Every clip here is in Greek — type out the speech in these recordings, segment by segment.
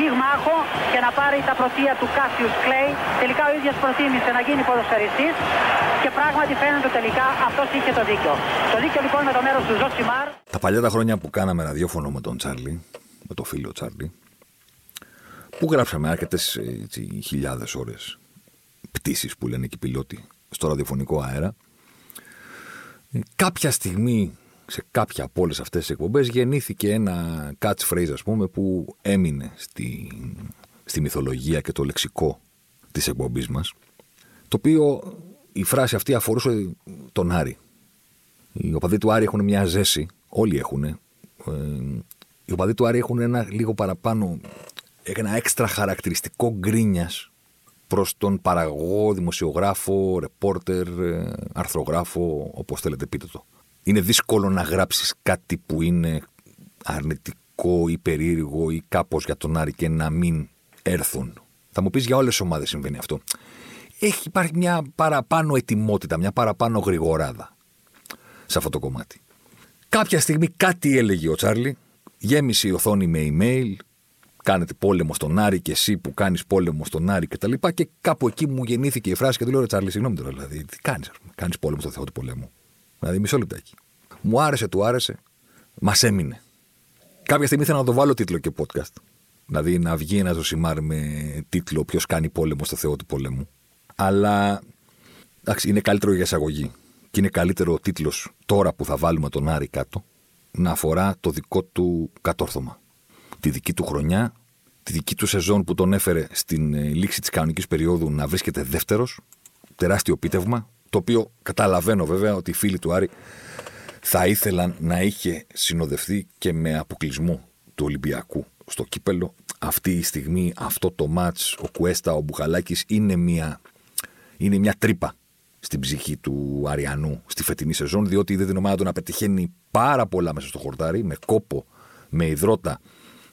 πυγμάχο και να πάρει τα πρωτεία του Κάσιους Κλέη. Τελικά ο ίδιος προτίμησε να γίνει ποδοσφαιριστής και πράγματι φαίνεται τελικά αυτός είχε το δίκιο. Το δίκιο λοιπόν με το μέρος του Ζωσιμάρ. Τα παλιά τα χρόνια που κάναμε ραδιόφωνο με τον Τσάρλι, με το φίλο Τσάρλι, που γράψαμε αρκετές χιλιάδες ώρες πτήσεις που λένε και οι πιλότοι στο ραδιοφωνικό αέρα. Ε, κάποια στιγμή σε κάποια από όλες αυτές τις εκπομπές γεννήθηκε ένα catchphrase, ας πούμε, που έμεινε στη, στη μυθολογία και το λεξικό της εκπομπής μας. Το οποίο η φράση αυτή αφορούσε τον Άρη. Οι οπαδοί του Άρη έχουν μια ζέση, όλοι έχουν. Ε, οι οπαδοί του Άρη έχουν ένα λίγο παραπάνω, ένα έξτρα χαρακτηριστικό γκρίνιας προς τον παραγωγό, δημοσιογράφο, ρεπόρτερ, ε, αρθρογράφο, όπως θέλετε πείτε το είναι δύσκολο να γράψεις κάτι που είναι αρνητικό ή περίεργο ή κάπως για τον Άρη και να μην έρθουν. Θα μου πεις για όλες τις ομάδες συμβαίνει αυτό. Έχει υπάρχει μια παραπάνω ετοιμότητα, μια παραπάνω γρηγοράδα σε αυτό το κομμάτι. Κάποια στιγμή κάτι έλεγε ο Τσάρλι, γέμισε η οθόνη με email, κάνετε πόλεμο στον Άρη και εσύ που κάνεις πόλεμο στον Άρη κτλ. Και, και κάπου εκεί μου γεννήθηκε η φράση και του λέω: Τσάρλι, συγγνώμη τώρα, δηλαδή, τι κάνεις, κάνεις πόλεμο στο Θεό του πολέμου. Δηλαδή, μισό λεπτάκι. Μου άρεσε, του άρεσε. Μας έμεινε. Κάποια στιγμή ήθελα να το βάλω τίτλο και podcast. Δηλαδή να βγει ένας ζωσιμάρ με τίτλο Ποιος κάνει πόλεμο στο Θεό του πολέμου. Αλλά εντάξει, είναι καλύτερο για εισαγωγή. Και είναι καλύτερο ο τίτλος τώρα που θα βάλουμε τον Άρη κάτω να αφορά το δικό του κατόρθωμα. Τη δική του χρονιά, τη δική του σεζόν που τον έφερε στην ε, λήξη της κανονικής περίοδου να βρίσκεται δεύτερος. Τεράστιο πίτευμα. Το οποίο καταλαβαίνω βέβαια ότι οι φίλοι του Άρη θα ήθελαν να είχε συνοδευτεί και με αποκλεισμό του Ολυμπιακού στο κύπελο. Αυτή η στιγμή, αυτό το μάτς, ο Κουέστα, ο Μπουχαλάκης είναι μια, είναι μια τρύπα στην ψυχή του Αριανού στη φετινή σεζόν, διότι είδε την ομάδα του να πετυχαίνει πάρα πολλά μέσα στο χορτάρι, με κόπο, με υδρότα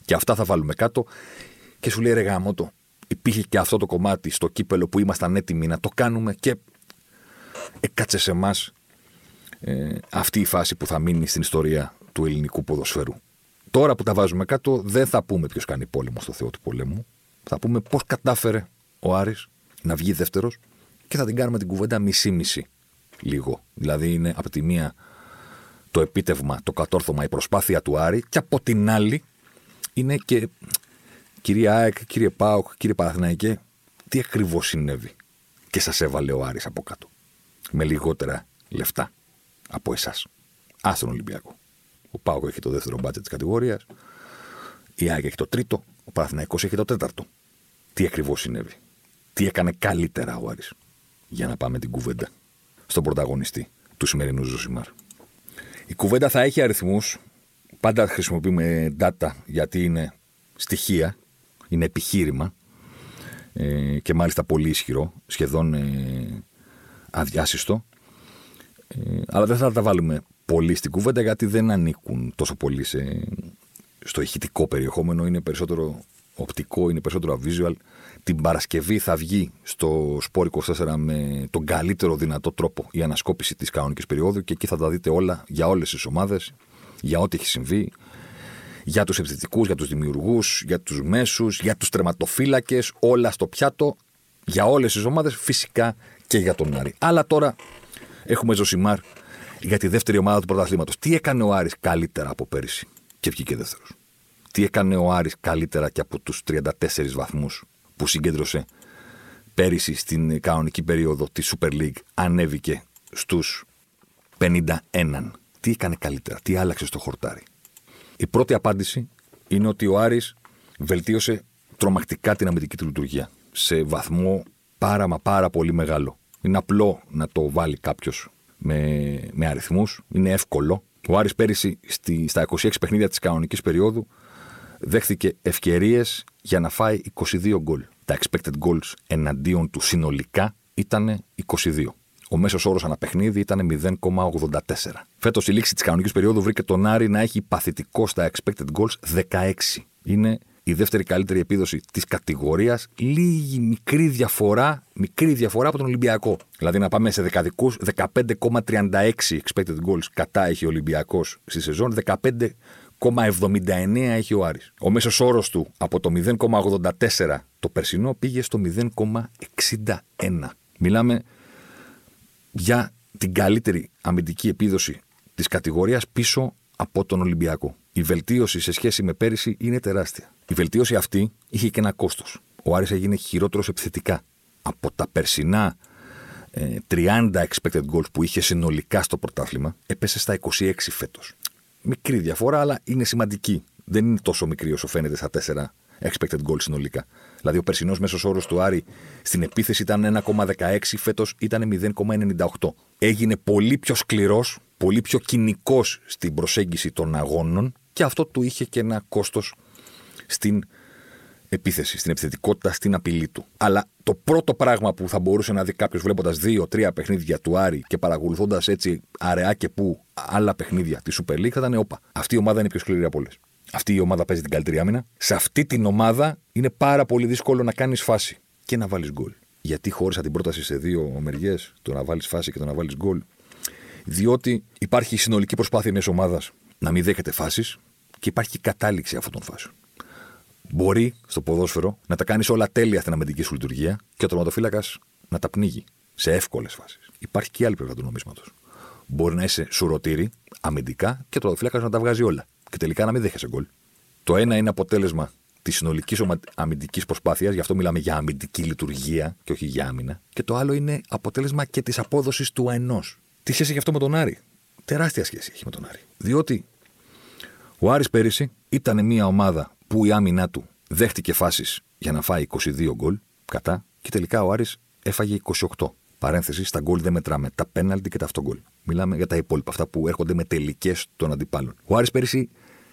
και αυτά θα βάλουμε κάτω. Και σου λέει ρε γάμο υπήρχε και αυτό το κομμάτι στο κύπελο που ήμασταν έτοιμοι να το κάνουμε και έκατσε σε εμάς ε, αυτή η φάση που θα μείνει στην ιστορία του ελληνικού ποδοσφαίρου. Τώρα που τα βάζουμε κάτω, δεν θα πούμε ποιος κάνει πόλεμο στο Θεό του πολέμου. Θα πούμε πώς κατάφερε ο Άρης να βγει δεύτερος και θα την κάνουμε την κουβέντα μισή-μισή. Λίγο. Δηλαδή είναι από τη μία το επίτευγμα, το κατόρθωμα, η προσπάθεια του Άρη και από την άλλη είναι και κυρία ΑΕΚ, κύριε Πάοκ, κύριε Παναθηναϊκέ, τι ακριβώς συνέβη και σας έβαλε ο Άρης από κάτω. Με λιγότερα λεφτά από εσάς. Άστον Ολυμπιακό. Ο Πάοκ έχει το δεύτερο μπάτζετ της κατηγορίας. Η ΑΕΚ έχει το τρίτο. Ο Παναθηναϊκός έχει το τέταρτο. Τι ακριβώς συνέβη; Τι έκανε καλύτερα ο Άρης. Για να πάμε την κουβέντα στον πρωταγωνιστή του σημερινού Ζωσιμάρ; Η κουβέντα θα έχει αριθμούς. Πάντα χρησιμοποιούμε data γιατί είναι στοιχεία, είναι επιχείρημα ε, και μάλιστα πολύ ισχυρό, σχεδόν ε, αδιάσυστο. Ε, αλλά δεν θα τα βάλουμε πολύ στην κουβέντα γιατί δεν ανήκουν τόσο πολύ σε, στο ηχητικό περιεχόμενο. Είναι περισσότερο οπτικό, είναι περισσότερο visual. Την Παρασκευή θα βγει στο Sport 24 με τον καλύτερο δυνατό τρόπο η ανασκόπηση της κανονικής περίοδου και εκεί θα τα δείτε όλα για όλες τις ομάδες, για ό,τι έχει συμβεί, για τους επιθετικούς, για τους δημιουργούς, για τους μέσους, για τους τερματοφύλακες, όλα στο πιάτο, για όλες τις ομάδες, φυσικά και για τον Άρη. Αλλά τώρα Έχουμε Ζωσιμάρ για τη δεύτερη ομάδα του πρωταθλήματος. Τι έκανε ο Άρης καλύτερα από πέρυσι και βγήκε δεύτερος; Τι έκανε ο Άρης καλύτερα και από τους 34 βαθμούς που συγκέντρωσε πέρυσι στην κανονική περίοδο της Super League ανέβηκε στους 51. Τι έκανε καλύτερα, τι άλλαξε στο χορτάρι; Η πρώτη απάντηση είναι ότι ο Άρης βελτίωσε τρομακτικά την αμυντική του λειτουργία σε βαθμό πάρα μα πάρα πολύ μεγάλο. Είναι απλό να το βάλει κάποιος με, με αριθμούς. Είναι εύκολο. Ο Άρης πέρυσι στη, στα 26 παιχνίδια της κανονικής περίοδου δέχθηκε ευκαιρίες για να φάει 22 γκολ. Τα expected goals εναντίον του συνολικά ήταν 22. Ο μέσος όρος ανά παιχνίδι ήταν 0,84. Φέτος η λήξη της κανονικής περίοδου βρήκε τον Άρη να έχει παθητικό στα expected goals 16. Είναι η δεύτερη καλύτερη επίδοση της κατηγορίας. Λίγη μικρή διαφορά, μικρή διαφορά από τον Ολυμπιακό. Δηλαδή να πάμε σε δεκαδικούς 15,36 expected goals κατά έχει ο Ολυμπιακός στη σεζόν, 15,79 έχει ο Άρης. Ο μέσος όρος του από το 0,84 το περσινό πήγε στο 0,61. Μιλάμε για την καλύτερη αμυντική επίδοση της κατηγορίας πίσω από τον Ολυμπιακό. Η βελτίωση σε σχέση με πέρυσι είναι τεράστια. Η βελτίωση αυτή είχε και ένα κόστος. Ο Άρης έγινε χειρότερος επιθετικά. Από τα περσινά 30 ε, expected goals που είχε συνολικά στο πρωτάθλημα, έπεσε στα 26 φέτος. Μικρή διαφορά, αλλά είναι σημαντική. Δεν είναι τόσο μικρή όσο φαίνεται στα 4 expected goals συνολικά. Δηλαδή, ο περσινός μέσος όρος του Άρη στην επίθεση ήταν 1,16, φέτος ήταν 0,98. Έγινε πολύ πιο σκληρός, πολύ πιο κοινικός στην προσέγγιση των αγώνων και αυτό του είχε και ένα κόστος στην επίθεση, στην επιθετικότητα, στην απειλή του. Αλλά το πρώτο πράγμα που θα μπορούσε να δει κάποιος βλέποντας δύο-τρία παιχνίδια του Άρη και παρακολουθώντας έτσι αραιά και που άλλα παιχνίδια τη Super League θα ήταν όπα. Αυτή η ομάδα είναι πιο σκληρή από όλες. Αυτή η ομάδα παίζει την καλύτερη άμυνα. Σε αυτή την ομάδα είναι πάρα πολύ δύσκολο να κάνεις φάση και να βάλεις γκολ. Γιατί χώρισα την πρόταση σε δύο μεριέ, το να βάλεις φάση και το να βάλεις γκολ. Διότι υπάρχει η συνολική προσπάθεια μιας ομάδας να μην δέχεται φάσεις και υπάρχει και κατάληξη αυτών των φάσεων. Μπορεί στο ποδόσφαιρο να τα κάνεις όλα τέλεια στην αμυντική σου λειτουργία και ο τροματοφύλακα να τα πνίγει σε εύκολες φάσεις. Υπάρχει και άλλη πλευρά του νομίσματος. Μπορεί να είσαι σουρωτήρι αμυντικά και ο τροματοφύλακα να τα βγάζει όλα και τελικά να μην δέχεσαι γκολ. Το ένα είναι αποτέλεσμα της συνολικής αμυντικής προσπάθειας, γι' αυτό μιλάμε για αμυντική λειτουργία και όχι για άμυνα. Και το άλλο είναι αποτέλεσμα και της απόδοσης του ενός. Τι σχέση έχει αυτό με τον Άρη; Τεράστια σχέση έχει με τον Άρη. Διότι ο Άρης πέρυσι ήταν μια ομάδα που η άμυνά του δέχτηκε φάσεις για να φάει 22 γκολ κατά και τελικά ο Άρης έφαγε 28. Παρένθεση, στα γκολ δεν μετράμε τα πέναλτι και τα αυτογκολ. Μιλάμε για τα υπόλοιπα, αυτά που έρχονται με τελικές των αντιπάλων. Ο Άρης πέρυσι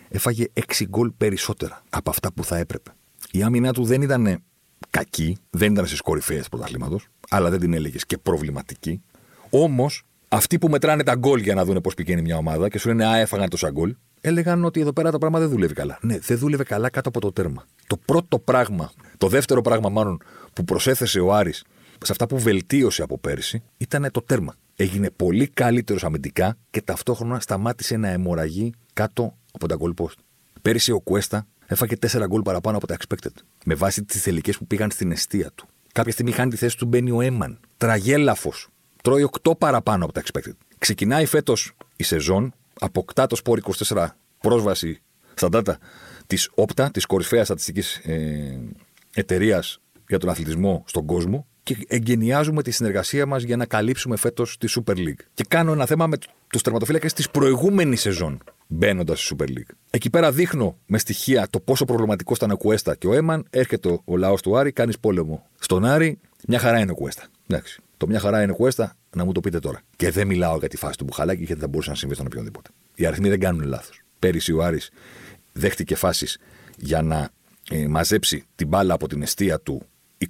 έφαγε 6 γκολ περισσότερα από αυτά που θα έπρεπε. Η άμυνά του δεν ήταν κακή, δεν ήταν στι κορυφαίε πρωταθλήματος, αλλά δεν την έλεγες και προβληματική. Όμως, αυτοί που μετράνε τα γκολ για να δουν πώς πηγαίνει μια ομάδα και σου λένε Α, έφαγαν τόσα γκολ, έλεγαν ότι εδώ πέρα το πράγμα δεν δούλευε καλά. Ναι, δεν δούλευε καλά κάτω από το τέρμα. Το πρώτο πράγμα, το δεύτερο πράγμα μάλλον που προσέθεσε ο Άρης σε αυτά που βελτίωσε από πέρσι ήταν το τέρμα. Έγινε πολύ καλύτερος αμυντικά και ταυτόχρονα σταμάτησε να αιμορραγεί κάτω από τα goal post. Πέρυσι ο Κουέστα έφαγε 4 γκολ παραπάνω από τα expected. Με βάση τις τελικέ που πήγαν στην αιστεία του. Κάποια στιγμή χάνει τη θέση του μπαίνει ο Έμαν. Τραγέλαφος. Τρώει 8 παραπάνω από τα expected. Ξεκινάει φέτος η σεζόν, αποκτά το σπόρ 24 πρόσβαση στα data της Όπτα, της κορυφαίας στατιστικής ε, εταιρείας για τον αθλητισμό στον κόσμο και εγκαινιάζουμε τη συνεργασία μας για να καλύψουμε φέτος τη Super League. Και κάνω ένα θέμα με τους τερματοφύλακες της προηγούμενης σεζόν μπαίνοντας στη Super League. Εκεί πέρα δείχνω με στοιχεία το πόσο προβληματικό ήταν ο Κουέστα και ο Έμαν. Έρχεται ο λαός του Άρη, κάνεις πόλεμο. Στον Άρη, μια χαρά είναι ο Κουέστα. Εντάξει. Το μια χαρά είναι ο Κουέστα, να μου το πείτε τώρα. Και δεν μιλάω για τη φάση του Μπουχαλάκη, γιατί θα μπορούσε να συμβεί στον οποιονδήποτε. Οι αριθμοί δεν κάνουν λάθος. Πέρυσι ο Άρης δέχτηκε φάσεις για να ε, μαζέψει την μπάλα από την αιστεία του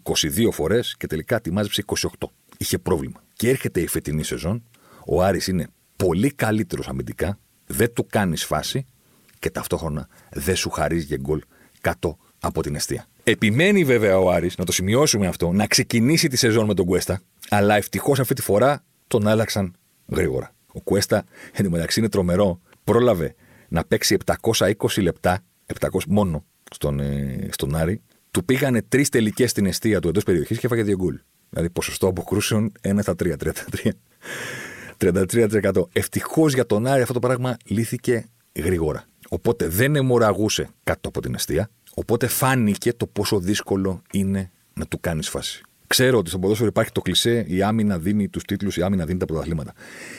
22 φορές και τελικά τη μάζεψε 28. Είχε πρόβλημα. Και έρχεται η φετινή σεζόν, ο Άρης είναι πολύ καλύτερος αμυντικά, δεν του κάνεις φάση και ταυτόχρονα δεν σου χαρίζει για γκολ κάτω από την αιστεία. Επιμένει βέβαια ο Άρης, να το σημειώσουμε αυτό, να ξεκινήσει τη σεζόν με τον Κουέστα, αλλά ευτυχώς αυτή τη φορά τον άλλαξαν γρήγορα. Ο Κουέστα, εντωμεταξύ είναι τρομερό, πρόλαβε να παίξει 720 λεπτά, 700 μόνο στον, ε, στον Άρη, του πήγανε τρεις τελικές στην αιστεία του εντός περιοχής και έφαγε δύο γκολ. Δηλαδή ποσοστό αποκρούσεων 1 στα 3, 33. 33%. Ευτυχώς για τον Άρη αυτό το πράγμα λύθηκε γρήγορα. Οπότε δεν αιμορραγούσε κάτω από την αιστεία. Οπότε φάνηκε το πόσο δύσκολο είναι να του κάνεις φάση. Ξέρω ότι στο ποδόσφαιρο υπάρχει το κλισέ, η άμυνα δίνει τους τίτλους, η άμυνα δίνει τα πρωταθλήματα.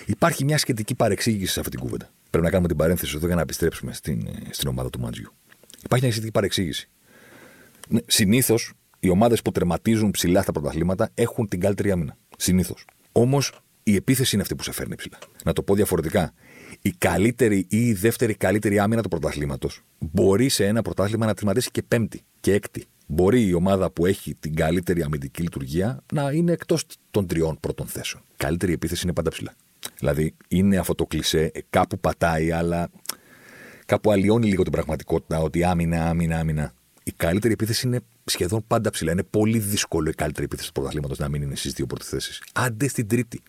Υπάρχει μια σχετική παρεξήγηση σε αυτή την κούβεντα. Πρέπει να κάνουμε την παρένθεση εδώ για να επιστρέψουμε στην, στην ομάδα του Μάτζιου. Υπάρχει μια σχετική παρεξήγηση. Ναι, Συνήθως οι ομάδες που τερματίζουν ψηλά στα πρωταθλήματα έχουν την καλύτερη άμυνα. Συνήθως. Όμως η επίθεση είναι αυτή που σε φέρνει ψηλά. Να το πω διαφορετικά. Η καλύτερη ή η δεύτερη καλύτερη άμυνα του πρωταθλήματος μπορεί σε ένα πρωτάθλημα να τερματίσει και πέμπτη και έκτη. Μπορεί η ομάδα που έχει την καλύτερη αμυντική λειτουργία να είναι εκτός των τριών πρώτων θέσεων. Καλύτερη επίθεση είναι πάντα ψηλά. Δηλαδή είναι αυτό το κλισέ, κάπου πατάει, αλλά κάπου αλλοιώνει λίγο την πραγματικότητα ότι άμυνα, άμυνα, άμυνα. Η καλύτερη επίθεση είναι σχεδόν πάντα ψηλά. Είναι πολύ δύσκολο η καλύτερη επίθεση του πρωταθλήματος να μην είναι στις δύο πρώτες θέσεις. Άντε στην τρίτη.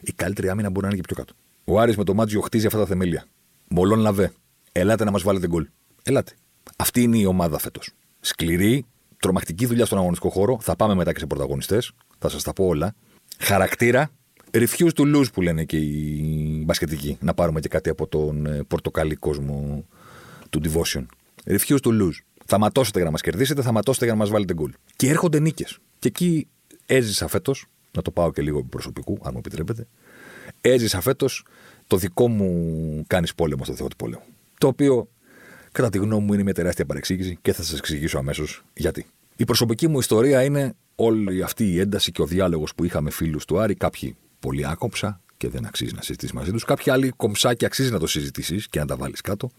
Η καλύτερη άμυνα μπορεί να είναι και πιο κάτω. Ο Άρης με το Μάτζιο χτίζει αυτά τα θεμέλια. Μολόν λαβέ. Ελάτε να μας βάλετε γκολ. Ελάτε. Αυτή είναι η ομάδα φέτος. Σκληρή, τρομακτική δουλειά στον αγωνιστικό χώρο. Θα πάμε μετά και σε πρωταγωνιστές. Θα σας τα πω όλα. Χαρακτήρα. Refuse to lose που λένε και οι μπασκετικοί. Να πάρουμε και κάτι από τον ε, πορτοκαλί κόσμο του Devotion. Refuse to lose. Θα ματώσετε για να μας κερδίσετε, θα ματώσετε για να μας βάλετε γκολ. Και έρχονται νίκες. Και εκεί έζησα φέτος, να το πάω και λίγο προσωπικού, αν μου επιτρέπετε. Έζησα φέτος το δικό μου κάνεις πόλεμο στο Θεό του Πόλεμου. Το οποίο, κατά τη γνώμη μου, είναι μια τεράστια παρεξήγηση και θα σας εξηγήσω αμέσως γιατί. Η προσωπική μου ιστορία είναι όλη αυτή η ένταση και ο διάλογος που είχαμε φίλους του Άρη. Κάποιοι πολύ άκομψα και δεν αξίζει να συζητήσεις μαζί τους. Κάποιοι άλλοι κομψά και αξίζει να το συζητήσεις και να τα βάλεις κάτω.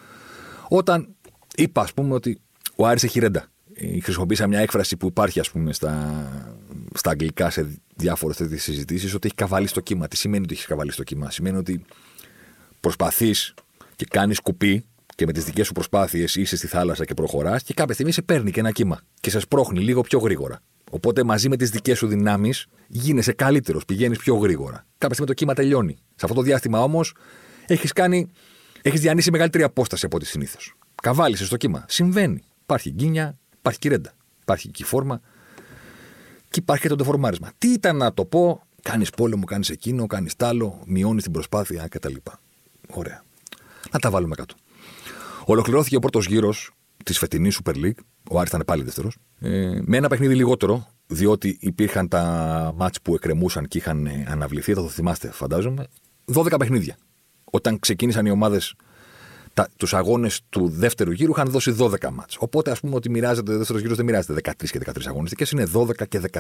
Όταν είπα, ας πούμε, ότι ο Άρης έχει ρέντα. Ε, χρησιμοποίησα μια έκφραση που υπάρχει, ας πούμε, στα, στα αγγλικά σε διάφορες τέτοιες συζητήσεις, ότι έχει καβαλήσει το κύμα. Τι σημαίνει ότι έχεις καβαλήσει το κύμα; Σημαίνει ότι προσπαθείς και κάνεις κουπί και με τις δικές σου προσπάθειες είσαι στη θάλασσα και προχωράς και κάποια στιγμή σε παίρνει και ένα κύμα και σε σπρώχνει λίγο πιο γρήγορα. Οπότε μαζί με τις δικές σου δυνάμεις γίνεσαι καλύτερος, πηγαίνεις πιο γρήγορα. Κάποια στιγμή το κύμα τελειώνει. Σε αυτό το διάστημα όμως έχεις κάνει. Έχεις διανύσει μεγαλύτερη απόσταση από ό,τι συνήθως. Καβάλισες στο κύμα. Συμβαίνει. Υπάρχει γκίνια, υπάρχει κυρέντα. Υπάρχει και η φόρμα και υπάρχει και το τεφορμάρισμα. Τι ήταν να το πω, κάνεις πόλεμο, κάνεις εκείνο, κάνεις τ' άλλο, μειώνεις την προσπάθεια κτλ. Ωραία. Να τα βάλουμε κάτω. Ολοκληρώθηκε ο πρώτος γύρος της φετινής Super League. Ο Άρης ήταν πάλι δεύτερος. Ε, με ένα παιχνίδι λιγότερο, διότι υπήρχαν τα μάτς που εκκρεμούσαν και είχαν ε, αναβληθεί. Θα το θυμάστε, φαντάζομαι. 12 παιχνίδια. Όταν ξεκίνησαν οι ομάδες τους αγώνες του δεύτερου γύρου είχαν δώσει 12 μάτς. Οπότε ας πούμε ότι μοιράζεται ο δεύτερος γύρος δεν μοιράζεται 13 και 13 αγωνιστικέ, είναι 12 και 14.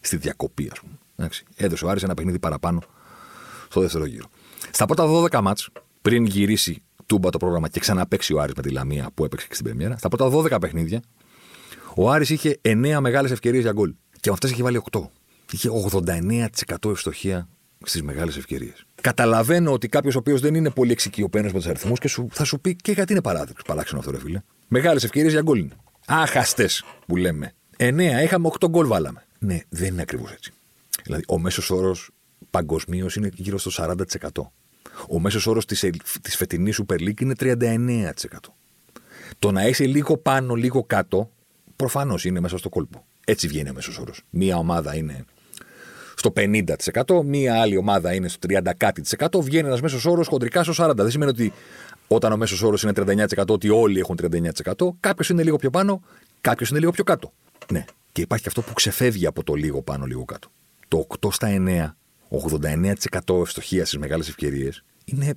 Στη διακοπή, ας πούμε. Έδωσε ο Άρης ένα παιχνίδι παραπάνω στο δεύτερο γύρο. Στα πρώτα 12 μάτς, πριν γυρίσει τούμπα το πρόγραμμα και ξαναπέξει ο Άρης με τη Λαμία που έπαιξε και στην Πρεμιέρα, στα πρώτα 12 παιχνίδια, ο Άρης είχε 9 μεγάλες ευκαιρίες για γκολ. Και με αυτές είχε βάλει 8. Είχε 89% ευστοχία στις μεγάλες ευκαιρίες. Καταλαβαίνω ότι κάποιος ο οποίος δεν είναι πολύ εξοικειωμένος με τους αριθμούς και σου, θα σου πει και γιατί είναι παράδειγμα. Παράξενο αυτό, ρε φίλε. Μεγάλες ευκαιρίες για γκολ είναι. Άχαστες που λέμε. 9, είχαμε 8 γκολ βάλαμε. Ναι, δεν είναι ακριβώς έτσι. Δηλαδή, ο μέσος όρος παγκοσμίως είναι γύρω στο 40%. Ο μέσος όρος της της φετινής Super League είναι 39%. Το να είσαι λίγο πάνω, λίγο κάτω, προφανώς είναι μέσα στο κόλπο. Έτσι βγαίνει ο μέσος όρος. Μία ομάδα είναι στο 50%, μία άλλη ομάδα είναι στο 30% κάτι βγαίνει ένας μέσος όρος χοντρικά στο 40%. Δεν σημαίνει ότι όταν ο μέσος όρος είναι 39% ότι όλοι έχουν 39%. Κάποιος είναι λίγο πιο πάνω, κάποιος είναι λίγο πιο κάτω. Ναι. Και υπάρχει αυτό που ξεφεύγει από το λίγο πάνω, λίγο κάτω. Το 8 στα 9, 89% ευστοχίας στις μεγάλες ευκαιρίες είναι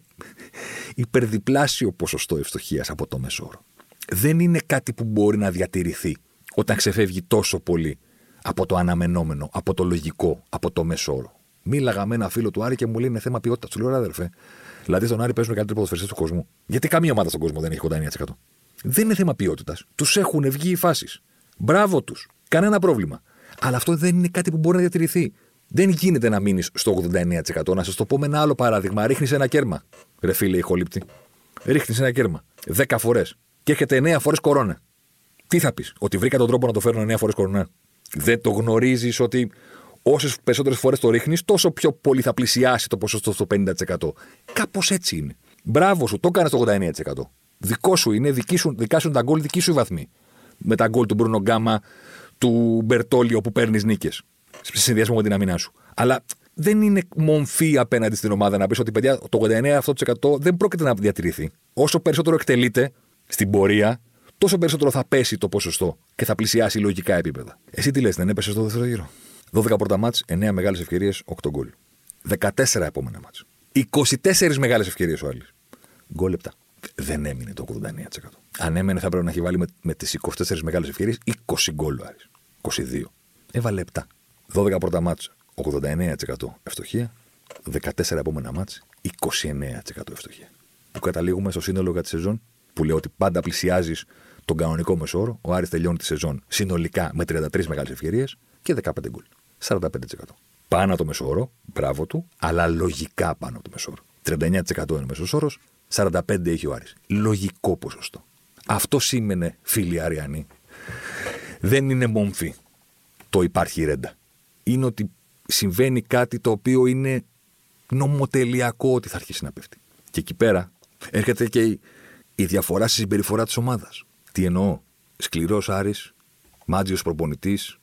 υπερδιπλάσιο ποσοστό ευστοχίας από το μέσο όρο. Δεν είναι κάτι που μπορεί να διατηρηθεί όταν ξεφεύγει τόσο πολύ από το αναμενόμενο, από το λογικό, από το μέσο όρο. Μίλαγα με ένα φίλο του Άρη και μου λέει είναι θέμα ποιότητας. Του λέω, ρε αδερφέ, δηλαδή στον Άρη παίζουν καλύτεροι ποδοσφαιριστές του κόσμου. Γιατί καμία ομάδα στον κόσμο δεν έχει 89%. Δεν είναι θέμα ποιότητας. Τους έχουν βγει οι φάσεις. Μπράβο τους. Κανένα πρόβλημα. Αλλά αυτό δεν είναι κάτι που μπορεί να διατηρηθεί. Δεν γίνεται να μείνεις στο 89%. Να σας το πω με ένα άλλο παράδειγμα. Ρίχνεις ένα κέρμα. Ρε φίλε, ηχολήπτη. Ρίχνεις ένα κέρμα. 10 φορές. Και έρχεται 9 φορές κορώνα. Τι θα πεις, Ότι βρήκα τον τρόπο να το φέρνω 9 φορές κορώνα. Δεν το γνωρίζεις ότι όσες περισσότερες φορές το ρίχνεις, τόσο πιο πολύ θα πλησιάσει το ποσοστό στο 50%. Κάπως έτσι είναι. Μπράβο σου, το έκανες το 89%. Δικό σου είναι, δική σου, δικά σου τα γκολ, δική σου η βαθμή. Με τα γκολ του Μπρούνο Γκάμα, του Μπερτόλιο που παίρνεις νίκες. Σε συνδυασμό με την αμυνά σου. Αλλά δεν είναι μομφή απέναντι στην ομάδα να πεις ότι παιδιά, το 89% δεν πρόκειται να διατηρηθεί. Όσο περισσότερο εκτελείται στην πορεία, τόσο περισσότερο θα πέσει το ποσοστό και θα πλησιάσει λογικά επίπεδα. Εσύ τι λες, δεν έπεσες στο δεύτερο γύρο; 12 πρώτα μάτς, 9 μεγάλες ευκαιρίες, 8 γκολ. 14 επόμενα μάτς. 24 μεγάλες ευκαιρίες ο Άλλης. Γκολ λεπτά. Δεν έμεινε το 89%. Αν έμενε θα πρέπει να έχει βάλει με, με τις 24 μεγάλες ευκαιρίες 20 γκολ ο Άρης. 22. Έβαλε 7. 12 πρώτα μάτς, 89% ευστοχία. 14 επόμενα μάτς, 29% ευστοχία. Που καταλήγουμε στο σύνολο για τη σεζόν που λέει ότι πάντα πλησιάζεις τον κανονικό μεσόρο, ο Άρης τελειώνει τη σεζόν συνολικά με 33 μεγάλες ευκαιρίες και 15 γκολ. 45%. Πάνω από το μεσόρο, μπράβο του, αλλά λογικά πάνω από το μεσόρο. 39% είναι ο μέσος όρος, 45% έχει ο Άρης. Λογικό ποσοστό. Αυτό σήμαινε, φίλοι Αριανοί, δεν είναι μόμφι το υπάρχει ρέντα. Είναι ότι συμβαίνει κάτι το οποίο είναι νομοτελειακό ότι θα αρχίσει να πέφτει. Και εκεί πέρα έρχεται και η, η διαφορά στη συμπεριφορά της ομάδας. Τι εννοώ; Σκληρός Άρης, μάτζιο προπονητής,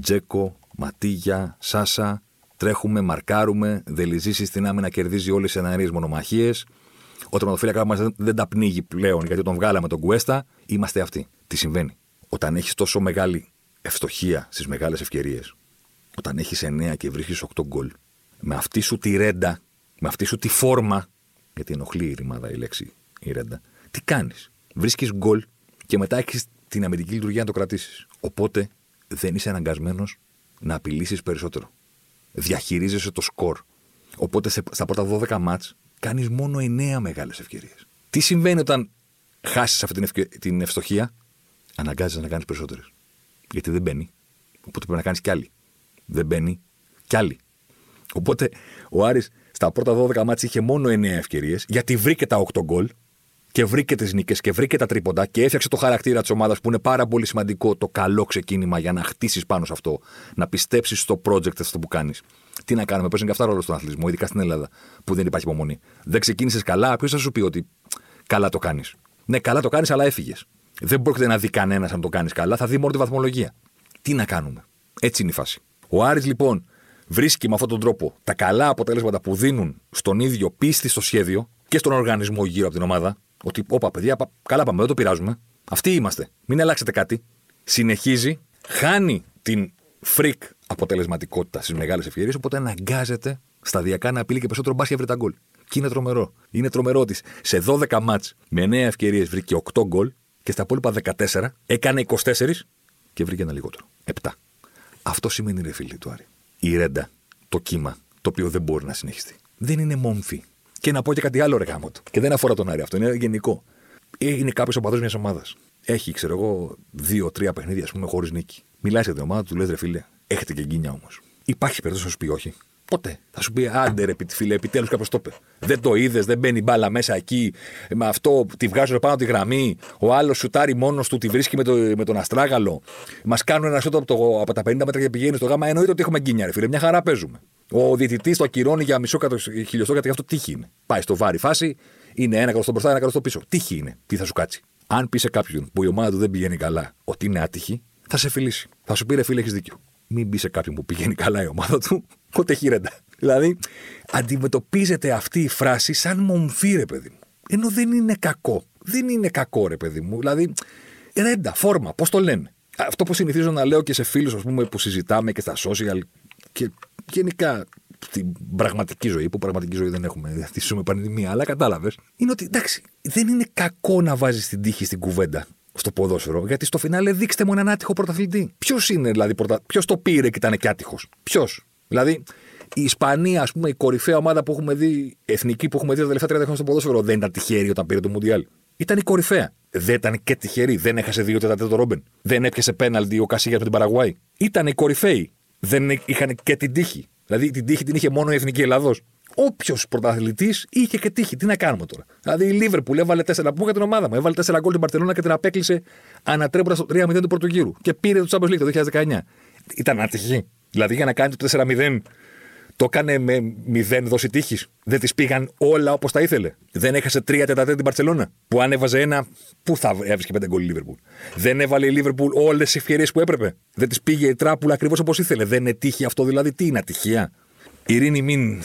Τζέκο, Ματίγια, Σάσα, τρέχουμε, μαρκάρουμε, δελιζήσει στην άμυνα, κερδίζει όλες τι εναερίε μονομαχίες. Ο τερματοφύλακα μας δεν τα πνίγει πλέον γιατί τον βγάλαμε τον Κουέστα. Είμαστε αυτοί. Τι συμβαίνει; Όταν έχεις τόσο μεγάλη ευστοχία στις μεγάλες ευκαιρίες, όταν έχεις 9 και βρίσκεις 8 γκολ, με αυτή σου τη ρέντα, με αυτή σου τη φόρμα, γιατί ενοχλεί η ρημάδα η λέξη η ρέντα, τι κάνεις; Βρίσκεις γκολ και μετά έχεις την αμυντική λειτουργία να το κρατήσεις. Οπότε δεν είσαι αναγκασμένος να απειλήσεις περισσότερο. Διαχειρίζεσαι το σκορ. Οπότε στα πρώτα 12 μάτς κάνεις μόνο 9 μεγάλες ευκαιρίες. Τι συμβαίνει όταν χάσεις αυτή την, την ευστοχία, αναγκάζεσαι να κάνεις περισσότερες. Γιατί δεν μπαίνει. Οπότε πρέπει να κάνεις κι άλλη. Δεν μπαίνει κι άλλη. Οπότε ο Άρης στα πρώτα 12 μάτια είχε μόνο 9 ευκαιρίες, γιατί βρήκε τα 8 γκολ και βρήκε τις νίκες και βρήκε τα τρίποντα και έφτιαξε το χαρακτήρα της ομάδας που είναι πάρα πολύ σημαντικό το καλό ξεκίνημα για να χτίσεις πάνω σε αυτό, να πιστέψεις στο project αυτό που κάνεις. Τι να κάνουμε, παίζουν και αυτά ρόλο στον αθλητισμό, ειδικά στην Ελλάδα, που δεν υπάρχει υπομονή. Δεν ξεκίνησες καλά, ποιος θα σου πει ότι καλά το κάνεις. Ναι, καλά το κάνεις, αλλά έφυγες. Δεν πρόκειται να δει κανένας αν το κάνεις καλά, θα δει μόνο τη βαθμολογία. Τι να κάνουμε. Έτσι είναι η φάση. Ο Άρης λοιπόν βρίσκει με αυτόν τον τρόπο τα καλά αποτέλεσματα που δίνουν στον ίδιο πίστη στο σχέδιο και στον οργανισμό γύρω από την ομάδα. Ότι, όπα, παιδιά, καλά πάμε, δεν το πειράζουμε. Αυτοί είμαστε. Μην αλλάξετε κάτι. Συνεχίζει, χάνει την freak αποτελεσματικότητα στις μεγάλες ευκαιρίες, οπότε αναγκάζεται σταδιακά να απειλεί και περισσότερο μπας και βρει τα γκολ. Και είναι τρομερό. Είναι τρομερό ότι σε 12 ματς με 9 ευκαιρίες βρήκε 8 γκολ και στα υπόλοιπα 14 έκανε 24 και βρήκε ένα λιγότερο. 7. Αυτό σημαίνει ρε φίλοι του Άρη. Η ρέντα, το κύμα, το οποίο δεν μπορεί να συνεχιστεί. Δεν είναι μόμφι. Και να πω και κάτι άλλο ρε γάμο του. Και δεν αφορά τον Άρη αυτό, είναι γενικό. Είναι κάποιος οπαδό μιας ομάδας. Έχει, ξέρω εγώ, δύο-τρία παιχνίδια, ας πούμε, χωρίς νίκη. Μιλάει για την ομάδα του, λες ρε φίλε, έχετε και γκίνια όμως. Υπάρχει περίπτωση να σου πει όχι; Ποτέ. Θα σου πει άντε ρε φίλε, επιτέλους κάποιο το είπε. Δεν το είδες, δεν μπαίνει μπάλα μέσα εκεί. Με αυτό τη βγάζουν πάνω τη γραμμή. Ο άλλος σουτάρει μόνος του, τη βρίσκει με, το, με τον Αστράγαλο. Μας κάνουν ένα σούτο από, από τα 50 μέτρα και πηγαίνει στο γάμα. Εννοείται ότι έχουμε γκίνια, ρε φίλε. Μια χαρά παίζουμε. Ο διαιτητής το ακυρώνει για μισό χιλιοστό γιατί αυτό τύχη είναι. Πάει στο βάρη φάση, είναι ένα στο μπροστά, ένα στο πίσω. Τύχη είναι. Τι θα σου κάτσει. Αν πεις σε κάποιον που η ομάδα του δεν πηγαίνει καλά ότι είναι άτυχη, θα σε φιλήσει. Θα σου πει ρε φίλε, έχεις δίκιο. Μην πεις σε κάποιον που πηγαίνει καλά η ομάδα του, πότε χειρέντα. Δηλαδή, αντιμετωπίζεται αυτή η φράση σαν μομφή, ρε παιδί μου. Ενώ δεν είναι κακό. Δεν είναι κακό, ρε παιδί μου. Δηλαδή, ρέντα, φόρμα, πώς το λένε. Αυτό που συνηθίζω να λέω και σε φίλους που συζητάμε και στα social και γενικά στην πραγματική ζωή, που πραγματική ζωή δεν έχουμε, αυτή ζούμε πανδημία, αλλά κατάλαβες, είναι ότι εντάξει, δεν είναι κακό να βάζεις την τύχη στην κουβέντα στο ποδόσφαιρο, γιατί στο φινάλε δείξτε μου έναν άτυχο πρωταθλητή. Ποιος είναι δηλαδή, πρωτα... ποιος το πήρε και ήταν και άτυχος. Ποιος. Δηλαδή, η Ισπανία, ας πούμε, η κορυφαία ομάδα που έχουμε δει, εθνική που έχουμε δει τα τελευταία 30 χρόνια στο ποδόσφαιρο, δεν ήταν τυχερή όταν πήρε το Μουντιάλ. Ήταν η κορυφαία. Δεν ήταν και τυχερή. Δεν έχασε δύο τέταρτα το Ρόμπεν. Δεν έπιασε πέναλτι ο Κασίγια με την Παραγουάη. Ήταν οι κορυφαίοι. Δεν είχαν και την τύχη. Δηλαδή την τύχη την είχε μόνο η εθνική Ελλάδος. Όποιος πρωταθλητής είχε και τύχη. Τι να κάνουμε τώρα; Δηλαδή η Λίβερπουλ έβαλε 4 που την ομάδα μου. Έβαλε 4 γκολ την Παρσελόνα και την απέκλεισε ανατρέποντας στο 3-0 του πρώτου γύρου. Και πήρε το Champions League το 2019. Ήταν άτυχη. Δηλαδή για να κάνει το 4-0 το έκανε με μηδέν δόση τύχης. Δεν της πήγαν όλα όπως τα ήθελε. Δεν έχασε τρία τετατέ την Παρσελόνα. Που αν έβαζε ένα, πού θα έβρισκε πέντε γκολ η Λίβερπουλ. Δεν έβαλε η Λίβερπουλ όλες τις ευκαιρίες που έπρεπε. Δεν της πήγε η τράπουλα ακριβώς όπως ήθελε. Δεν είναι τύχη αυτό δηλαδή. Τι είναι ατυχία. Ειρήνη μην,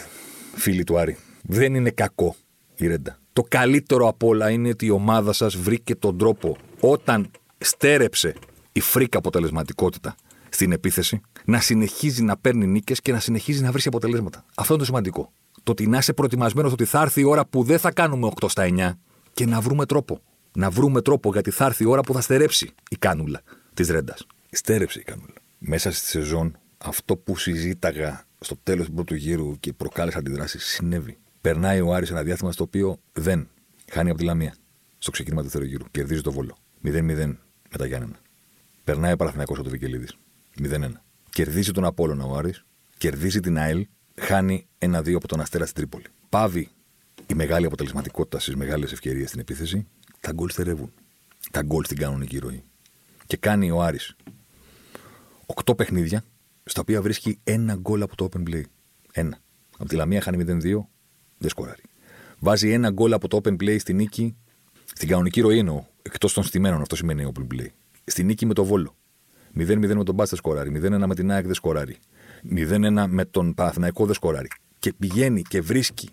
φίλοι του Άρη. Δεν είναι κακό η Ρέντα. Το καλύτερο απ' όλα είναι ότι η ομάδα σας βρήκε τον τρόπο όταν στέρεψε η φρίκα αποτελεσματικότητα στην επίθεση να συνεχίζει να παίρνει νίκες και να συνεχίζει να βρει αποτελέσματα. Αυτό είναι το σημαντικό. Το ότι να είσαι προετοιμασμένος ότι θα έρθει η ώρα που δεν θα κάνουμε 8 στα 9 και να βρούμε τρόπο. Να βρούμε τρόπο γιατί θα έρθει η ώρα που θα στερέψει η κάνουλα της Ρέντας. Στέρεψε η κάνουλα. Μέσα στη σεζόν αυτό που συζήταγα στο τέλος του πρώτου γύρου και προκάλεσε αντιδράσεις συνέβη. Περνάει ο Άρης ένα διάστημα στο οποίο δεν χάνει από τη Λαμία στο ξεκίνημα του δεύτερου γύρου. Κερδίζει το βόλο. 0-0 με τα Γιάννενα. Περνάει ο Παναθηναϊκός από το Βικελίδη. 0-1. Κερδίζει τον Απόλλωνα ο Άρης, κερδίζει την ΑΕΛ, χάνει 1-2 από τον Αστέρα στην Τρίπολη. Πάβει η μεγάλη αποτελεσματικότητα στις μεγάλες ευκαιρίες στην επίθεση. Τα γκολ στερεύουν. Τα γκολ στην κανονική ροή. Και κάνει ο Άρης 8 παιχνίδια, στα οποία βρίσκει ένα γκολ από το open play. Ένα. Από τη Λαμία χάνει 0-2, δεν σκοράρει. Βάζει ένα γκολ από το open play στη νίκη, στην κανονική ροή εννοώ, εκτός των στημένων, αυτό σημαίνει open play. Στη νίκη με το Βόλο. 0-0 με τον Μπάστα σκοράρει. 0-1 με την ΑΕΚ δεν σκοράρει. 0-1 με τον Παναθηναϊκό δεν σκοράρει. Και πηγαίνει και βρίσκει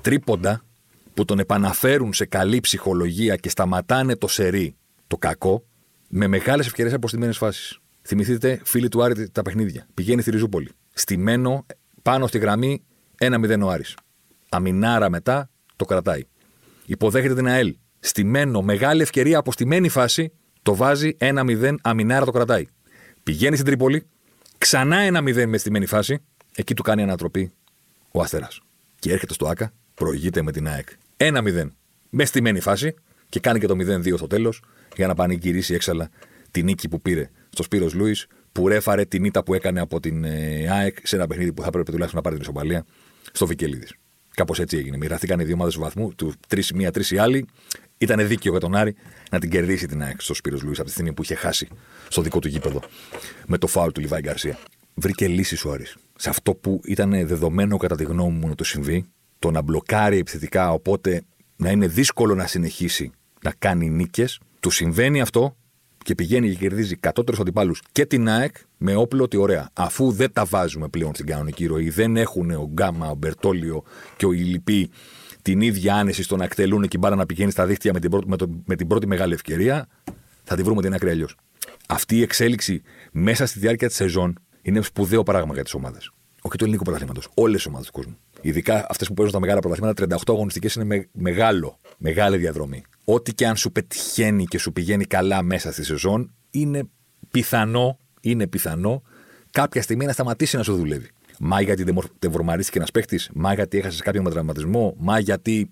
τρίποντα που τον επαναφέρουν σε καλή ψυχολογία και σταματάνε το σερί, το κακό, με μεγάλες ευκαιρίες από στημένε φάσεις. Θυμηθείτε, φίλοι του Άρη, τα παιχνίδια. Πηγαίνει στη Ριζούπολη. Στημένο πάνω στη γραμμή 1-0 ο Άρης. Αμινάρα μετά το κρατάει. Υποδέχεται την ΑΕΛ. Στημένο, μεγάλη ευκαιρία από στημένη φάση, το βάζει 1-0, αμινάρα το κρατάει. Πηγαίνει στην Τρίπολη, ξανά 1-0 μες στημένη φάση, εκεί του κάνει ανατροπή ο Αστέρας. Και έρχεται στο ΑΚΑ, προηγείται με την ΑΕΚ. 1-0 μες στημένη φάση και κάνει και το 0-2 στο τέλος για να πανηγυρίσει έξαλα τη νίκη που πήρε στο Σπύρος Λούις, που ρέφαρε την ήττα που έκανε από την ε, ΑΕΚ σε ένα παιχνίδι που θα έπρεπε τουλάχιστον να πάρει την ισοπαλία στο Βικελίδης. Κάπως έτσι έγινε. Μοιραστήκαν οι δύο ομάδες του βαθμού, του τρεις μία, τρεις οι άλλοι. Ήταν δίκαιο για τον Άρη να την κερδίσει την ΑΕΚ στο Σπύρος Λούι από τη στιγμή που είχε χάσει στο δικό του γήπεδο με το φάουλ του Λιβάη Γκαρσία. Βρήκε λύση ο Άρης. Σε αυτό που ήταν δεδομένο κατά τη γνώμη μου να το συμβεί, το να μπλοκάρει επιθετικά, οπότε να είναι δύσκολο να συνεχίσει να κάνει νίκες, του συμβαίνει αυτό και πηγαίνει και κερδίζει κατώτερους αντιπάλους και την ΑΕΚ με όπλο ότι ωραία. Αφού δεν τα βάζουμε πλέον στην κανονική ροή, δεν έχουν ο Γκάμα, ο Μπερτόλιο και ο Ιλιππή την ίδια άνεση στο να εκτελούν και μπάρα να πηγαίνει στα δίχτυα με την, πρώτη, με, το, με την πρώτη μεγάλη ευκαιρία, θα τη βρούμε την άκρη αλλιώς. Αυτή η εξέλιξη μέσα στη διάρκεια της σεζόν είναι σπουδαίο πράγμα για τις ομάδες. Όχι το ελληνικό πρωταθλήματος, όλες τις ομάδες του κόσμου. Ειδικά αυτές που παίζουν τα μεγάλα πρωταθλήματα, 38 αγωνιστικές είναι με, μεγάλο, μεγάλη διαδρομή ό,τι και αν σου πετυχαίνει και σου πηγαίνει καλά μέσα στη σεζόν, είναι πιθανό, είναι πιθανό κάποια στιγμή να σταματήσει να σου δουλεύει. Μα γιατί τεμβορμαρίστηκε ένας παίχτης, μα γιατί έχασες κάποιον με τραυματισμό, μα γιατί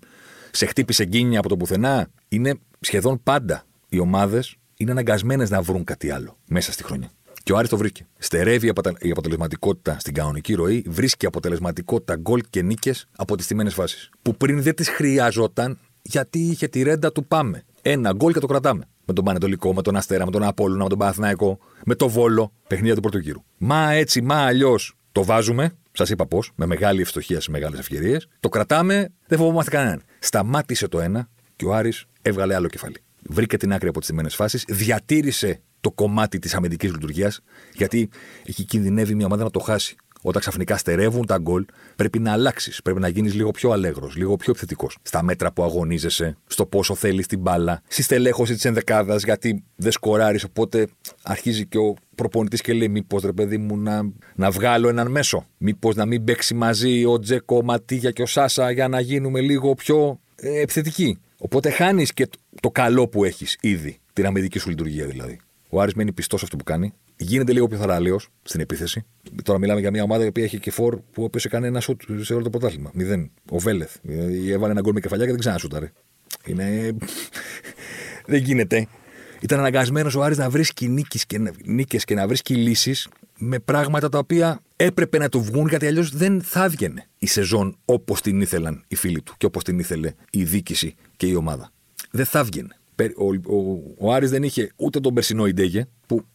σε χτύπησε γκίνια από το πουθενά; Είναι σχεδόν πάντα οι ομάδες είναι αναγκασμένες να βρουν κάτι άλλο μέσα στη χρονιά. Και ο Άρης το βρήκε. Στερεύει η αποτελεσματικότητα στην κανονική ροή, βρίσκει αποτελεσματικότητα γκολ και νίκες από τις τιμένε φάσεις. Που πριν δεν τις χρειαζόταν γιατί είχε τη ρέντα του πάμε. Ένα γκολ και το κρατάμε. Με τον Πανετολικό, με τον Αστέρα, με τον Απόλυνα, με τον Παναθναϊκό, με το Βόλο, παιχνίδια του πρώτου γύρου. Μα έτσι, μα αλλιώς το βάζουμε, σας είπα πώς, με μεγάλη ευστοχία σε μεγάλες ευκαιρίες, το κρατάμε, δεν φοβόμαστε κανέναν. Σταμάτησε το ένα και ο Άρης έβγαλε άλλο κεφάλι. Βρήκε την άκρη από τις τιμένε φάσεις, διατήρησε το κομμάτι της αμυντικής λειτουργίας, γιατί εκεί κινδυνεύει μια ομάδα να το χάσει όταν ξαφνικά στερεύουν τα γκολ, πρέπει να αλλάξεις. Πρέπει να γίνεις λίγο πιο αλέγρος, λίγο πιο επιθετικός. Στα μέτρα που αγωνίζεσαι, στο πόσο θέλεις την μπάλα, στη στελέχωση της ενδεκάδας, γιατί δεν σκοράρεις. Οπότε αρχίζει και ο προπονητής και λέει: Μήπως ρε παιδί μου να, να βγάλω έναν μέσο. Μήπως να μην παίξει μαζί ο Τζέκο, ο Ματίγια και ο Σάσα για να γίνουμε λίγο πιο ε, επιθετικοί. Οπότε χάνεις και το καλό που έχεις ήδη, την αμυντική σου λειτουργία δηλαδή. Ο Άρης μένει πιστός αυτό που κάνει γίνεται λίγο πιο θαραλέος στην επίθεση. Τώρα μιλάμε για μια ομάδα η οποία έχει και φόρ που οποίο έκανε ένα σουτ σε όλο το πρωτάθλημα. Μηδέν. Ο Βέλεθ. Ε, έβαλε ένα γκολ με κεφαλιά και δεν ξανασούταρε. Είναι. δεν γίνεται. Ήταν αναγκασμένος ο Άρης να βρίσκει νίκες και να βρίσκει λύσεις με πράγματα τα οποία έπρεπε να του βγουν γιατί αλλιώς δεν θα έβγαινε η σεζόν όπως την ήθελαν οι φίλοι του και όπως την ήθελε η δίκηση και η ομάδα. Δεν θα έβγαινε. Ο, ο, ο Άρης δεν είχε ούτε τον περσινό Ιντέγε, που ε,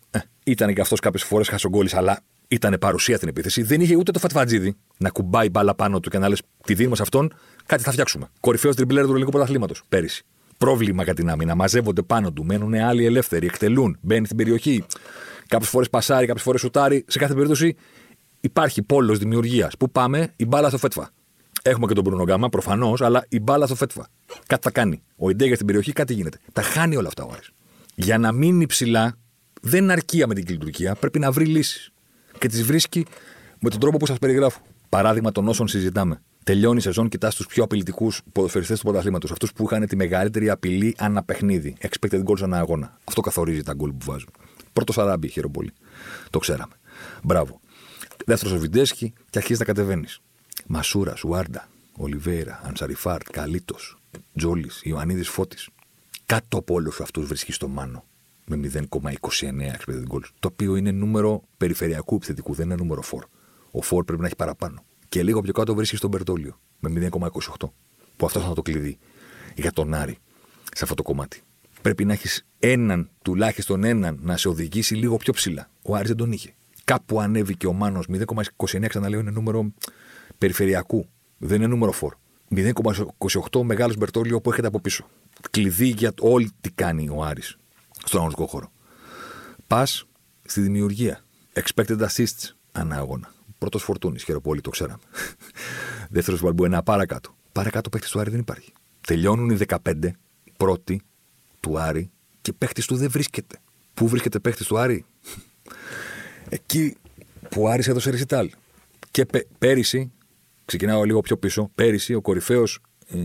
ήταν και αυτός κάποιες φορές χασογκόλης, αλλά ήταν παρουσία στην επίθεση. Δεν είχε ούτε το Φατφατζίδη να κουμπάει μπάλα πάνω του και να λες: Τη δίνουμε σε αυτόν, κάτι θα φτιάξουμε. Κορυφαίος τριμπλέρ του ελληνικού πρωταθλήματος πέρυσι. Πρόβλημα για την άμυνα. Μαζεύονται πάνω του, μένουν άλλοι ελεύθεροι, εκτελούν, μπαίνει στην περιοχή. Κάποιες φορές πασάρει, κάποιες φορές σουτάρει. Σε κάθε περίπτωση υπάρχει πόλος δημιουργίας. Πού πάμε, η μπάλα στο φέτφα. Έχουμε και τον Μπρουνο Γκάμα, προφανώς, αλλά η μπάλα στο φέτφα. Κάτι θα κάνει. Ο Ιντέγερ στην περιοχή κάτι γίνεται. Τα χάνει όλα αυτά ο Άρης. Για να μείνει ψηλά, δεν αρκεί με την λειτουργία. Πρέπει να βρει λύσεις. Και τις βρίσκει με τον τρόπο που σας περιγράφω. Παράδειγμα των όσων συζητάμε. Τελειώνει η σεζόν, κοιτάς τους πιο απειλητικούς ποδοσφαιριστές του πρωταθλήματος. Αυτούς που είχαν τη μεγαλύτερη απειλή ανά παιχνίδι. Expected goals ανά αγώνα. Αυτό καθορίζει τα γκολ που βάζουν. Πρώτος Αράμπι, χαίρομαι πολύ. Το ξέραμε. Μπράβο. Δεύτερος ο Βιντέσκι και αρχίζει να κατεβαίνεις. Μασούρα, Ουάρντα, Ολιβέηρα, Ανσαριφάρτ, Καλίτος, Τζόλης, Ιωαννίδης Φώτης. κάτω από όλους αυτούς βρίσκεις το Μάνο με 0,29 expected goals. Το οποίο είναι νούμερο περιφερειακού επιθετικού, δεν είναι νούμερο 4. Ο 4 πρέπει να έχει παραπάνω. Και λίγο πιο κάτω βρίσκει τον Μπερτόλιο με 0,28. Που αυτό θα είναι το κλειδί για τον Άρη σε αυτό το κομμάτι. Πρέπει να έχεις έναν, τουλάχιστον έναν, να σε οδηγήσει λίγο πιο ψηλά. Ο Άρης δεν τον είχε. Κάπου ανέβηκε ο Μάνος 0,29, ξαναλέω, είναι νούμερο περιφερειακού. Δεν είναι νούμερο 4. 0,28 μεγάλος Μπερτόλιο που έχετε από πίσω. Κλειδί για όλη τι κάνει ο Άρης στον αγωνιστικό χώρο. Πας στη δημιουργία. Expected assists ανά αγώνα. Πρώτος φορτούνης, χαίρομαι πολύ, το ξέραμε. Δεύτερος Μπαλμπουένα, παρακάτω. Παρακάτω παίχτη του Άρη δεν υπάρχει. Τελειώνουν οι 15 πρώτοι του Άρη και παίχτη του δεν βρίσκεται. Πού βρίσκεται παίχτη του Άρη, Εκεί που ο Άρης έδωσε ρεσιτάλ. Και πε, πέρυσι, ξεκινάω λίγο πιο πίσω, πέρυσι ο κορυφαίος ε,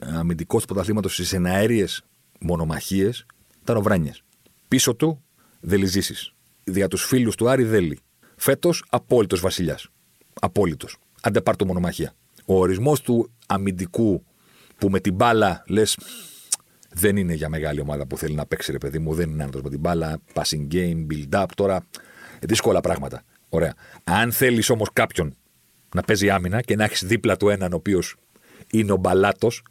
αμυντικός του πρωταθλήματος στις εναέριες μονομαχίες ήταν ο Βράνιες. Πίσω του δελιζήσει. Για τους φίλους του Άρη δέλη. Φέτος απόλυτος βασιλιάς. Απόλυτος. Αντεπάρτο μονομαχία. Ο ορισμός του αμυντικού που με την μπάλα λες δεν είναι για μεγάλη ομάδα που θέλει να παίξει, ρε παιδί μου. Δεν είναι άνθρωπος με την μπάλα. Passing game, build up. Τώρα δύσκολα πράγματα. Ωραία. Αν θέλεις όμως κάποιον να παίζει άμυνα και να έχεις δίπλα του έναν ο οποίος είναι ο μπαλάτος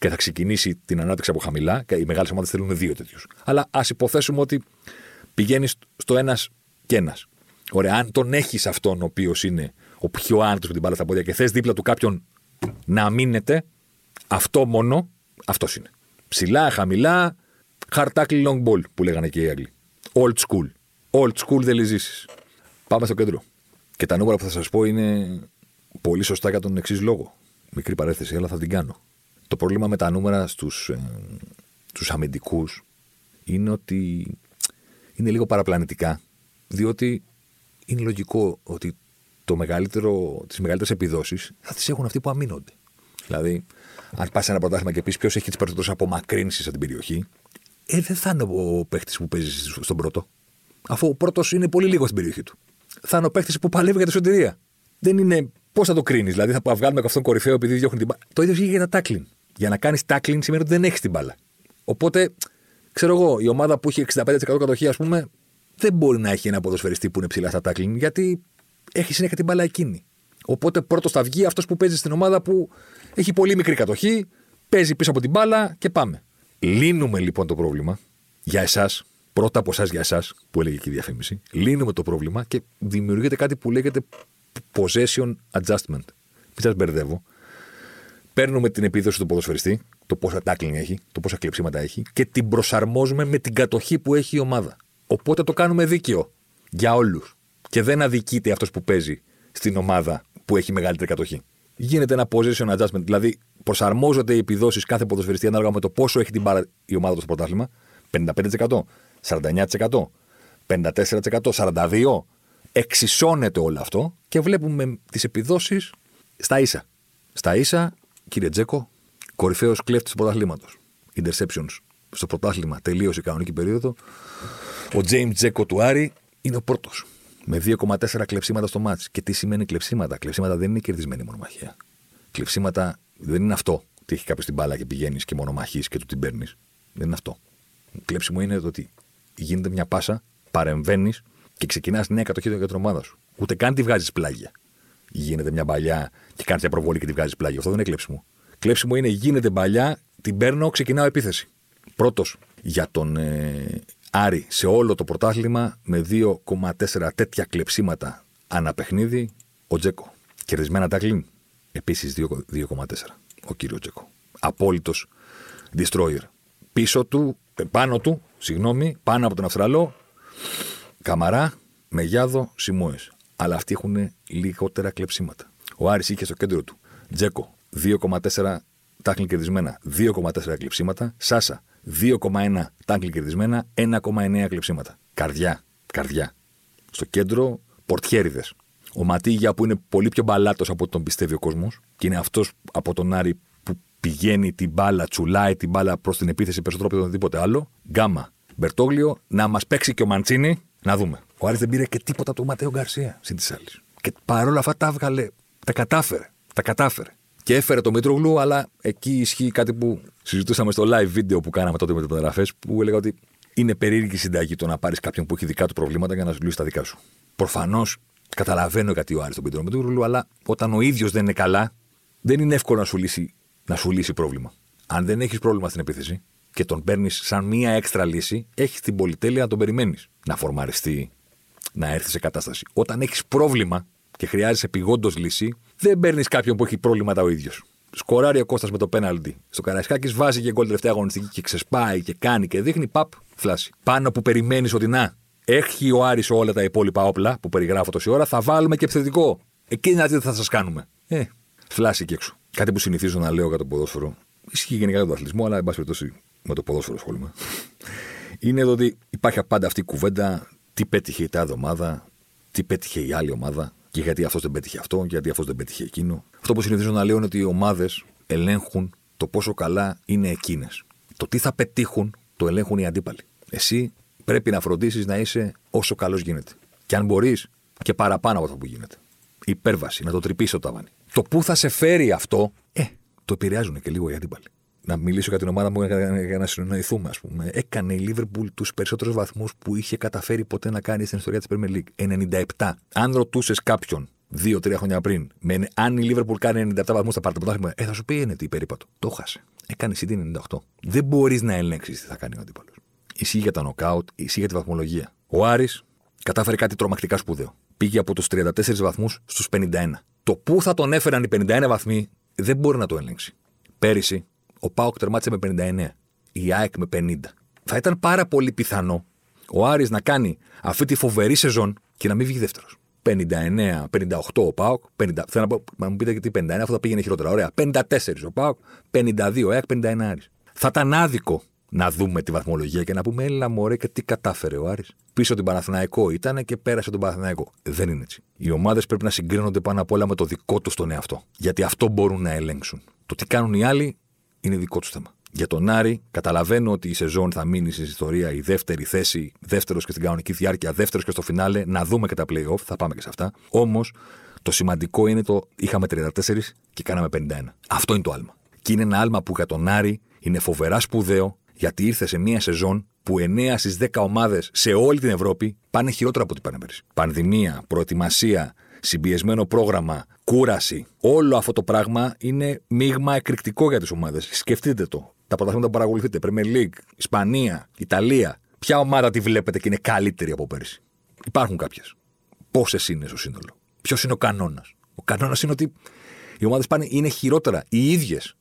και θα ξεκινήσει την ανάπτυξη από χαμηλά, και οι μεγάλες ομάδες θέλουν δύο τέτοιους. Αλλά ας υποθέσουμε ότι πηγαίνεις στο ένας και ένας. Ωραία. Αν τον έχεις αυτόν ο οποίος είναι ο πιο άνετος με την μπάλα στα πόδια και θες δίπλα του κάποιον να μείνετε, αυτό μόνο αυτός είναι. Ψηλά, χαμηλά, χαρτάκλι long ball που λέγανε και οι Άγγλοι. Old school. Old school δεν λυζήσεις. Πάμε στο κέντρο. Και τα νούμερα που θα σας πω είναι πολύ σωστά για τον εξής λόγο. Μικρή παρέθεση, αλλά θα την κάνω. Το πρόβλημα με τα νούμερα στους ε, στους αμυντικούς είναι ότι είναι λίγο παραπλανητικά. Διότι είναι λογικό ότι το μεγαλύτερο, τις μεγαλύτερες επιδόσεις θα τις έχουν αυτοί που αμήνονται. Δηλαδή, αν πας σε ένα πρωτάθλημα και πεις ποιος έχει τις περισσότερες απομακρύνσεις από την περιοχή, ε, δεν θα είναι ο παίχτης που παίζει στον πρώτο. Αφού ο πρώτος είναι πολύ λίγο στην περιοχή του. Θα είναι ο παίχτης που παλεύει για τη σωτηρία. Δεν είναι. Πώς θα το κρίνεις, Δηλαδή θα βγάλουμε αυτόν κορυφαίο επειδή διώχνει την μπάλα. Το ίδιο γίνεται για τα τάκλιν. Για να κάνεις τάκλιν σημαίνει ότι δεν έχεις την μπάλα. Οπότε, ξέρω εγώ, η ομάδα που έχει 65% κατοχή, ας πούμε, δεν μπορεί να έχει ένα ποδοσφαιριστή που είναι ψηλά στα τάκλιν, γιατί έχει συνέχεια την μπάλα εκείνη. Οπότε πρώτος θα βγει αυτός που παίζει στην ομάδα που έχει πολύ μικρή κατοχή, παίζει πίσω από την μπάλα και πάμε. Λύνουμε λοιπόν το πρόβλημα για εσάς, πρώτα από εσάς για εσάς, που έλεγε και η διαφήμιση. Λύνουμε το πρόβλημα και δημιουργείται κάτι που λέγεται possession adjustment. Μην σας μπερδεύω. Παίρνουμε την επίδοση του ποδοσφαιριστή, το πόσα tackling έχει, το πόσα κλεψίματα έχει και την προσαρμόζουμε με την κατοχή που έχει η ομάδα. Οπότε το κάνουμε δίκαιο για όλους. Και δεν αδικείται αυτός που παίζει στην ομάδα που έχει μεγαλύτερη κατοχή. Γίνεται ένα position adjustment, δηλαδή προσαρμόζονται οι επιδόσεις κάθε ποδοσφαιριστή ανάλογα με το πόσο έχει την μπάρα η ομάδα του στο πρωτάθλημα. 55%, 49%, 54%, 42%. Εξισώνεται όλο αυτό και βλέπουμε τις επιδόσεις στα ίσα. Στα ίσα, κύριε Τζέκο, κορυφαίος κλέφτης του πρωταθλήματος. Interceptions στο πρωτάθλημα τελείωσε η κανονική περίοδο. Ο James Τζέκο του Άρη είναι ο πρώτος με 2,4 κλεψίματα στο μάτς. Και τι σημαίνει κλεψίματα; Κλεψίματα δεν είναι κερδισμένη μονομαχία. Κλεψίματα δεν είναι αυτό. Τι έχει κάποιος την μπάλα και πηγαίνεις και μονομαχείς και του την παίρνεις. Δεν είναι αυτό. Κλέψιμο είναι το ότι γίνεται μια πάσα, παρεμβαίνεις και ξεκινάς νέα κατοχή για την ομάδα σου. Ούτε καν τη βγάζεις πλάγια. Γίνεται μια παλιά και κάνεις μια προβολή και τη βγάζεις πλάγια. Αυτό δεν είναι κλέψιμο. Κλέψιμο είναι γίνεται παλιά, την παίρνω, ξεκινάω επίθεση. Πρώτος για τον ε, Άρη σε όλο το πρωτάθλημα με 2,4 τέτοια κλεψίματα ανά παιχνίδι ο Τζέκο. Κερδισμένα τάκλιν επίσης 2,4 ο κύριος Τζέκο. Απόλυτος destroyer. Πίσω του, ε, πάνω του, συγγνώμη, πάνω από τον Αυστραλό, Καμαρά, Μεγιάδο, Σιμόε. Αλλά αυτοί έχουν λιγότερα κλεψίματα. Ο Άρης είχε στο κέντρο του Τζέκο 2,4 τάκλιν κερδισμένα, 2,4 κλεψίματα. Σάσα 2,1 τάγκλι κερδισμένα, 1,9 κλεψίματα. Καρδιά, καρδιά. Στο κέντρο, πορτιέριδες. Ο Ματίγια που είναι πολύ πιο μπαλάτος από τον πιστεύει ο κόσμος και είναι αυτός από τον Άρη που πηγαίνει την μπάλα, τσουλάει την μπάλα προς την επίθεση περισσότερο από οτιδήποτε άλλο. Γκάμα. Μπερτόγλιο, να μας παίξει και ο Μαντσίνη, να δούμε. Ο Άρης δεν πήρε και τίποτα από τον Ματέο Γκαρσία συν της άλλης. Και παρόλα αυτά τα έβγαλε, τα κατάφερε. Τα κατάφερε. Και έφερε το Μήτρογλου, αλλά εκεί ισχύει κάτι που συζητούσαμε στο live video που κάναμε τότε με τις μεταγραφές, που έλεγα ότι είναι περίεργη συνταγή το να πάρεις κάποιον που έχει δικά του προβλήματα για να σου λύσει τα δικά σου. Προφανώς καταλαβαίνω γιατί ο Άρης τον Πίτρο Μητρογλου, αλλά όταν ο ίδιος δεν είναι καλά, δεν είναι εύκολο να σου λύσει, να σου λύσει πρόβλημα. Αν δεν έχεις πρόβλημα στην επίθεση και τον παίρνεις σαν μία έξτρα λύση, έχεις την πολυτέλεια να τον περιμένεις να φορμαριστεί, να έρθει σε κατάσταση. Όταν έχεις πρόβλημα και χρειάζεσαι επιγόντως λύση, δεν παίρνεις κάποιον που έχει πρόβληματα ο ίδιος. Σκοράρει ο Κώστας με το πέναλτι. Στο Καραϊσκάκης βάζει και γκολ τελευταία αγωνιστική και ξεσπάει και κάνει και δείχνει παπ, φλάση. Πάνω που περιμένεις ότι να, έχει ο Άρης όλα τα υπόλοιπα όπλα που περιγράφω τόση ώρα, θα βάλουμε και επιθετικό. Εκεί να δείτε θα σας κάνουμε. Ε, φλάση και έξω. Κάτι που συνηθίζω να λέω για το ποδόσφαιρο. Ισχύει γενικά για τον αθλητισμό, αλλά εν πάση περιπτώσει με το ποδόσφαιρο ασχολούμαι. Είναι εδώ ότι υπάρχει πάντα αυτή η κουβέντα τι πέτυχε η τάδε ομάδα, τι πέτυχε η άλλη ομάδα και γιατί αυτός δεν πέτυχε αυτό, γιατί αυτός δεν πέτυχε εκείνο. Αυτό που συνηθίζω να λέω είναι ότι οι ομάδες ελέγχουν το πόσο καλά είναι εκείνες. Το τι θα πετύχουν το ελέγχουν οι αντίπαλοι. Εσύ πρέπει να φροντίσεις να είσαι όσο καλός γίνεται. Και αν μπορείς, και παραπάνω από αυτό που γίνεται. Υπέρβαση, να το τρυπήσει το ταβάνι. Το πού θα σε φέρει αυτό, ε, το επηρεάζουν και λίγο οι αντίπαλοι. Να μιλήσω για την ομάδα μου για να συνοηθούμε, ας πούμε. Έκανε η Λίβερπουλ τους περισσότερους βαθμούς που είχε καταφέρει ποτέ να κάνει στην ιστορία της Premier League. 97. Αν ρωτούσες κάποιον δύο-τρία χρόνια πριν, με, αν η Λίβερπουλ κάνει 97 βαθμούς θα πάρει το πρωτάθλημα, ε, θα σου πει είναι τι περίπατο. Το χάσε. Έκανε CD 98. Δεν μπορείς να ελέγξεις τι θα κάνει ο αντίπαλος. Ισχύει για τα νοκάουτ, ισχύει για τη βαθμολογία. Ο Άρης κατάφερε κάτι τρομακτικά σπουδαίο. Πήγε από τους 34 βαθμούς στους 51. Το πού θα τον έφεραν οι 51 βαθμοί δεν μπορεί να το ελέγξει. Πέρυσι, ο Πάοκ τερμάτισε με 59. Η ΑΕΚ με 50. Θα ήταν πάρα πολύ πιθανό ο Άρης να κάνει αυτή τη φοβερή σεζόν και να μην βγει δεύτερος. 59, 58 ο Πάοκ. 50, θέλω να, πω, να μου πείτε γιατί 51, αυτό θα πήγαινε χειρότερα. Ωραία. 54 ο Πάοκ, 52 ο ΑΕΚ, 51 Άρης. Θα ήταν άδικο να δούμε τη βαθμολογία και να πούμε, έλα μωρέ και τι κατάφερε ο Άρης. Πίσω τον Παναθηναϊκό ήταν και πέρασε τον Παναθηναϊκό. Δεν είναι έτσι. Οι ομάδες πρέπει να συγκρίνονται πάνω απ' όλα με το δικό τους τον εαυτό. Γιατί αυτό μπορούν να ελέγξουν. Το τι κάνουν οι άλλοι είναι δικό τους θέμα. Για τον Άρη, καταλαβαίνω ότι η σεζόν θα μείνει στην ιστορία η δεύτερη θέση, δεύτερος και στην κανονική διάρκεια, δεύτερος και στο φινάλε, να δούμε και τα playoff, θα πάμε και σε αυτά. Όμως, το σημαντικό είναι το είχαμε 34 και κάναμε 51. Αυτό είναι το άλμα. Και είναι ένα άλμα που για τον Άρη είναι φοβερά σπουδαίο, γιατί ήρθε σε μία σεζόν που 9 στις 10 ομάδες σε όλη την Ευρώπη πάνε χειρότερα από ό,τι πάνε πέρυσι. Πανδημία, προετοιμασία, συμπιεσμένο πρόγραμμα, κούραση. Όλο αυτό το πράγμα είναι μείγμα εκρηκτικό για τις ομάδες. Σκεφτείτε το. Τα πρωταθλήματα που παρακολουθείτε. Premier League, Ισπανία, Ιταλία. Ποια ομάδα τη βλέπετε και είναι καλύτερη από πέρυσι; Υπάρχουν κάποιες. Πόσες είναι στο σύνολο; Ποιος είναι ο κανόνας; Ο κανόνας είναι ότι οι ομάδες πάνε είναι χειρότερα οι ίδιες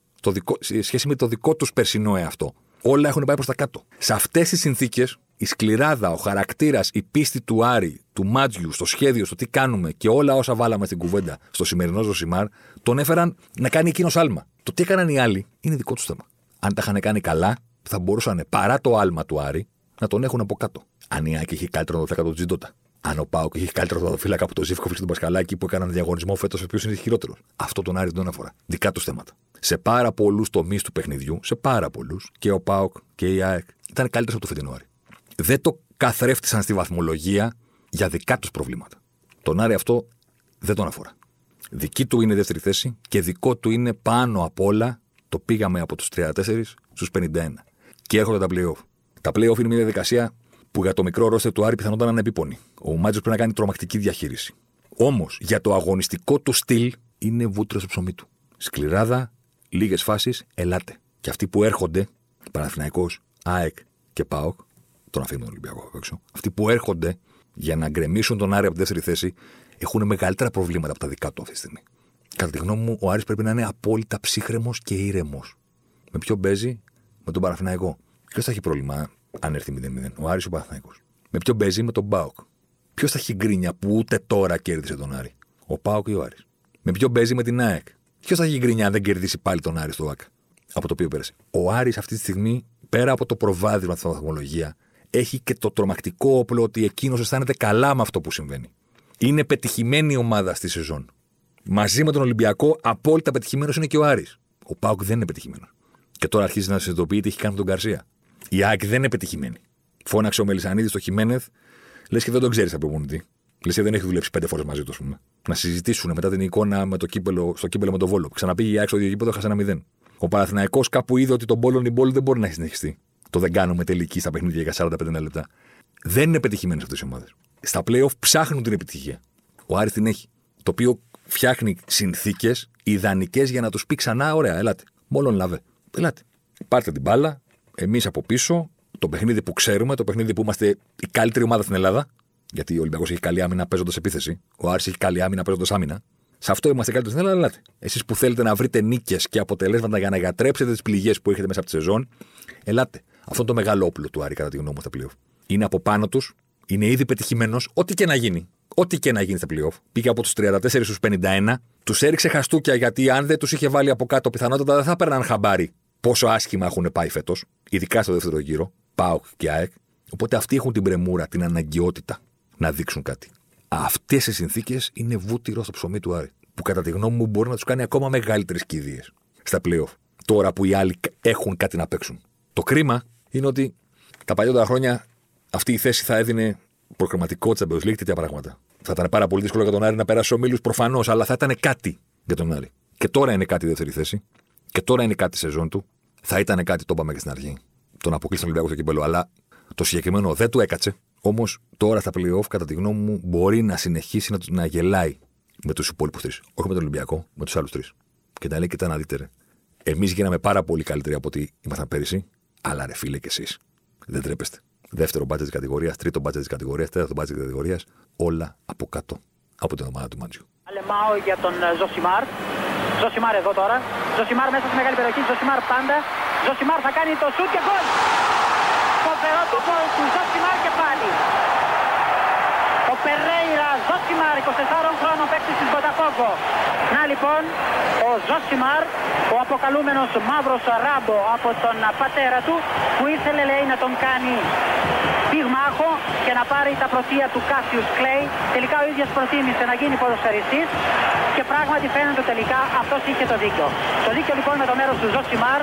σε σχέση με το δικό τους περσινό εαυτό. Όλα έχουν πάει προς τα κάτω. Σε αυτές τις συνθήκες, η σκληράδα, ο χαρακτήρας, η πίστη του Άρη, του Μάτζιου, στο σχέδιο, στο τι κάνουμε και όλα όσα βάλαμε στην κουβέντα στο σημερινό Ζωσιμάρ, τον έφεραν να κάνει εκείνος άλμα. Το τι έκαναν οι άλλοι είναι δικό τους θέμα. Αν τα είχαν κάνει καλά, θα μπορούσαν παρά το άλμα του Άρη να τον έχουν από κάτω. Αν η Άκη είχε καλύτερο το του Τζιντότα. Αν ο Πάουκ είχε καλύτερο φύλακα από το Ζήφκοβιτς και τον Πασχαλάκη που έκαναν διαγωνισμό φέτος, ο οποίος είναι χειρότερος. Αυτό τον Άρη δεν τον αφορά. Δικά του θέματα. Σε πάρα πολλούς τομείς του παιχνιδιού, σε πάρα πολλούς, και ο Πάουκ και η ΑΕΚ ήταν καλύτερο από το φετινό Άρη. Δεν το καθρέφτησαν στη βαθμολογία για δικά τους προβλήματα. Τον Άρη αυτό δεν τον αφορά. Δική του είναι δεύτερη θέση και δικό του είναι πάνω απ' όλα το πήγαμε από τους 34 στους 51. Και έρχονται τα playoff. Τα playoff είναι μια διαδικασία που για το μικρό ρόστερ του Άρη πιθανόταν να είναι επίπονη. Ο Μάτζο πρέπει να κάνει τρομακτική διαχείριση. Όμως για το αγωνιστικό του στυλ είναι βούτυρος στο ψωμί του. Σκληράδα, λίγες φάσεις, ελάτε. Και αυτοί που έρχονται, Παναθυναϊκό, ΑΕΚ και ΠΑΟΚ, τον αφήνουμε τον Ολυμπιακό απ' έξω, αυτοί που έρχονται για να γκρεμίσουν τον Άρη από τη δεύτερη θέση έχουν μεγαλύτερα προβλήματα από τα δικά του αυτή τη στιγμή. Κατά τη γνώμη μου, ο Άρης πρέπει να είναι απόλυτα ψύχρεμος και ήρεμος. Με ποιο παίζει, με τον Παναθηναϊκό. Ποιος θα έχει πρόβλημα; Αν έρθει 0-0, ο Άρης ο Παναθηναϊκός. Με ποιο παίζει, με τον Μπάουκ. Ποιος θα έχει γκρίνια που ούτε τώρα κέρδισε τον Άρη, ο Πάοκ ή ο Άρης. Με ποιο παίζει με την ΑΕΚ. Ποιος θα έχει γκρίνια αν δεν κερδίσει πάλι τον Άρη στο ΟΑΚ από το οποίο πέρασε. Ο Άρης αυτή τη στιγμή, πέρα από το προβάδισμα στην βαθμολογίας, έχει και το τρομακτικό όπλο ότι εκείνος αισθάνεται καλά με αυτό που συμβαίνει. Είναι πετυχημένη η ομάδα στη σεζόν. Μαζί με τον Ολυμπιακό, απόλυτα πετυχημένος είναι και ο Άρης. Ο Πάουκ δεν είναι πετυχημένος. Και τώρα αρχίζει να συνειδητοποιεί τι έχει κάνει τον Καρσία. Η ΑΕΚ δεν είναι πετυχημένη. Φώναξε ο Μελισανίδης στο Χιμένεθ, λες και δεν τον ξέρεις από προπονητή. Λες, δεν έχει δουλέψει πέντε φορές μαζί του, ας πούμε. Να συζητήσουν μετά την εικόνα με το κύπελο, στο κύπελο με τον Βόλο. Ξαναπήγε για έξω το γήπεδο, χάσε ένα μηδέν. Ο Παναθηναϊκός κάπου είδε ότι τον Πόλον Μπόλ δεν μπορεί να έχει συνεχιστεί. Το δεν κάνουμε τελική στα παιχνίδια για 45 λεπτά. Δεν είναι πετυχημένες αυτές οι ομάδες. Στα playoff ψάχνουν την επιτυχία. Ο Άρης την έχει. Το οποίο φτιάχνει συνθήκες ιδανικές για να τους πει ξανά: Ωραία, ελάτε. Μόλον λαβέ. Ελάτε. Πάρτε την μπάλα, εμείς από πίσω, το παιχνίδι που ξέρουμε, το παιχνίδι που είμαστε η καλύτερη ομάδα στην Ελλάδα. Γιατί ο Ολυμπιακός έχει καλή άμυνα παίζοντας επίθεση. Ο Άρης έχει καλή άμυνα παίζοντας άμυνα. Σε αυτό είμαστε καλύτεροι στην Ελλάδα, ελάτε. Εσείς που θέλετε να βρείτε νίκες και αποτελέσματα για να γιατρέψετε τις πληγές που έχετε μέσα από τη σεζόν, ελάτε. Αυτό είναι το μεγάλο όπλο του Άρη, κατά τη γνώμη μου, στα playoff. Είναι από πάνω τους, είναι ήδη πετυχημένος, ό,τι και να γίνει. Ό,τι και να γίνει στα playoff. Πήγε από τους 34 στους 51, τους έριξε χαστούκια γιατί αν δεν τους είχε βάλει από κάτω, πιθανότατα δεν θα παίρναν χαμπάρι πόσο άσχημα έχουν πάει φέτος, ειδικά στο δεύτερο γύρο, Πάοκ και ΑΕΚ. Οπότε αυτοί έχουν την πρεμούρα, την αναγκαιότητα να δείξουν κάτι. Αυτές οι συνθήκες είναι βούτυρο στο ψωμί του Άρη. Που κατά τη γνώμη μου μπορεί να τους κάνει ακόμα μεγαλύτερες κηδείες στα playoff. Τώρα που οι άλλοι έχουν κάτι να παίξουν. Το κρίμα είναι ότι τα παλιότερα χρόνια αυτή η θέση θα έδινε προκριματικό Champions League τέτοια πράγματα. Θα ήταν πάρα πολύ δύσκολο για τον Άρη να περάσει ο Μίλους προφανώς, αλλά θα ήταν κάτι για τον Άρη. Και τώρα είναι κάτι η δεύτερη θέση. Και τώρα είναι κάτι η σεζόν του. Θα ήταν κάτι, το είπαμε και στην αρχή. Τον αποκλείσει τον Ολυμπιακό στο κύπελο. Αλλά το συγκεκριμένο δεν του έκατσε. Όμως τώρα στα playoff, κατά τη γνώμη μου, μπορεί να συνεχίσει να, να γελάει με τους υπόλοιπους τρεις. Όχι με τον Ολυμπιακό, με τους άλλους τρεις. Και να λέει: Κοιτά να δείτε, Εμείς γίναμε πάρα πολύ καλύτεροι από ό,τι ήμασταν πέρυσι. Αλλά ρε φίλε και εσείς. Δεν τρέπεστε. Δεύτερο budget της κατηγορίας, τρίτο budget της κατηγορίας, τέταρτο budget της κατηγορίας. Όλα από κάτω από την ομάδα του Μάντζιου. Αλεμάο για τον ε, Ζωσιμάρ. Ζωσιμάρ εδώ τώρα. Ζωσιμάρ μέσα στη μεγάλη περιοχή. Ζωσιμάρ πάντα. Ζωσιμάρ θα κάνει το σουτ και γκολ. Φοβερό το γκολ του Ζωσιμάρ και πάλι. Ο Περέιρα Ζωσιμάρ, 24 χρόνων παίκτης της Βοταφόγκο. Να λοιπόν, ο Ζωσιμάρ, ο αποκαλούμενος μαύρος ράμπο από τον πατέρα του, που ήθελε λέει να τον κάνει πυγμάχο και να πάρει τα πρωτεία του Κάσιους Κλέη. Τελικά ο ίδιος προτίμησε να γίνει ποδοσφαιριστής και πράγματι φαίνεται τελικά αυτός είχε το δίκιο. Το δίκιο λοιπόν με το μέρος του Ζωσιμάρ.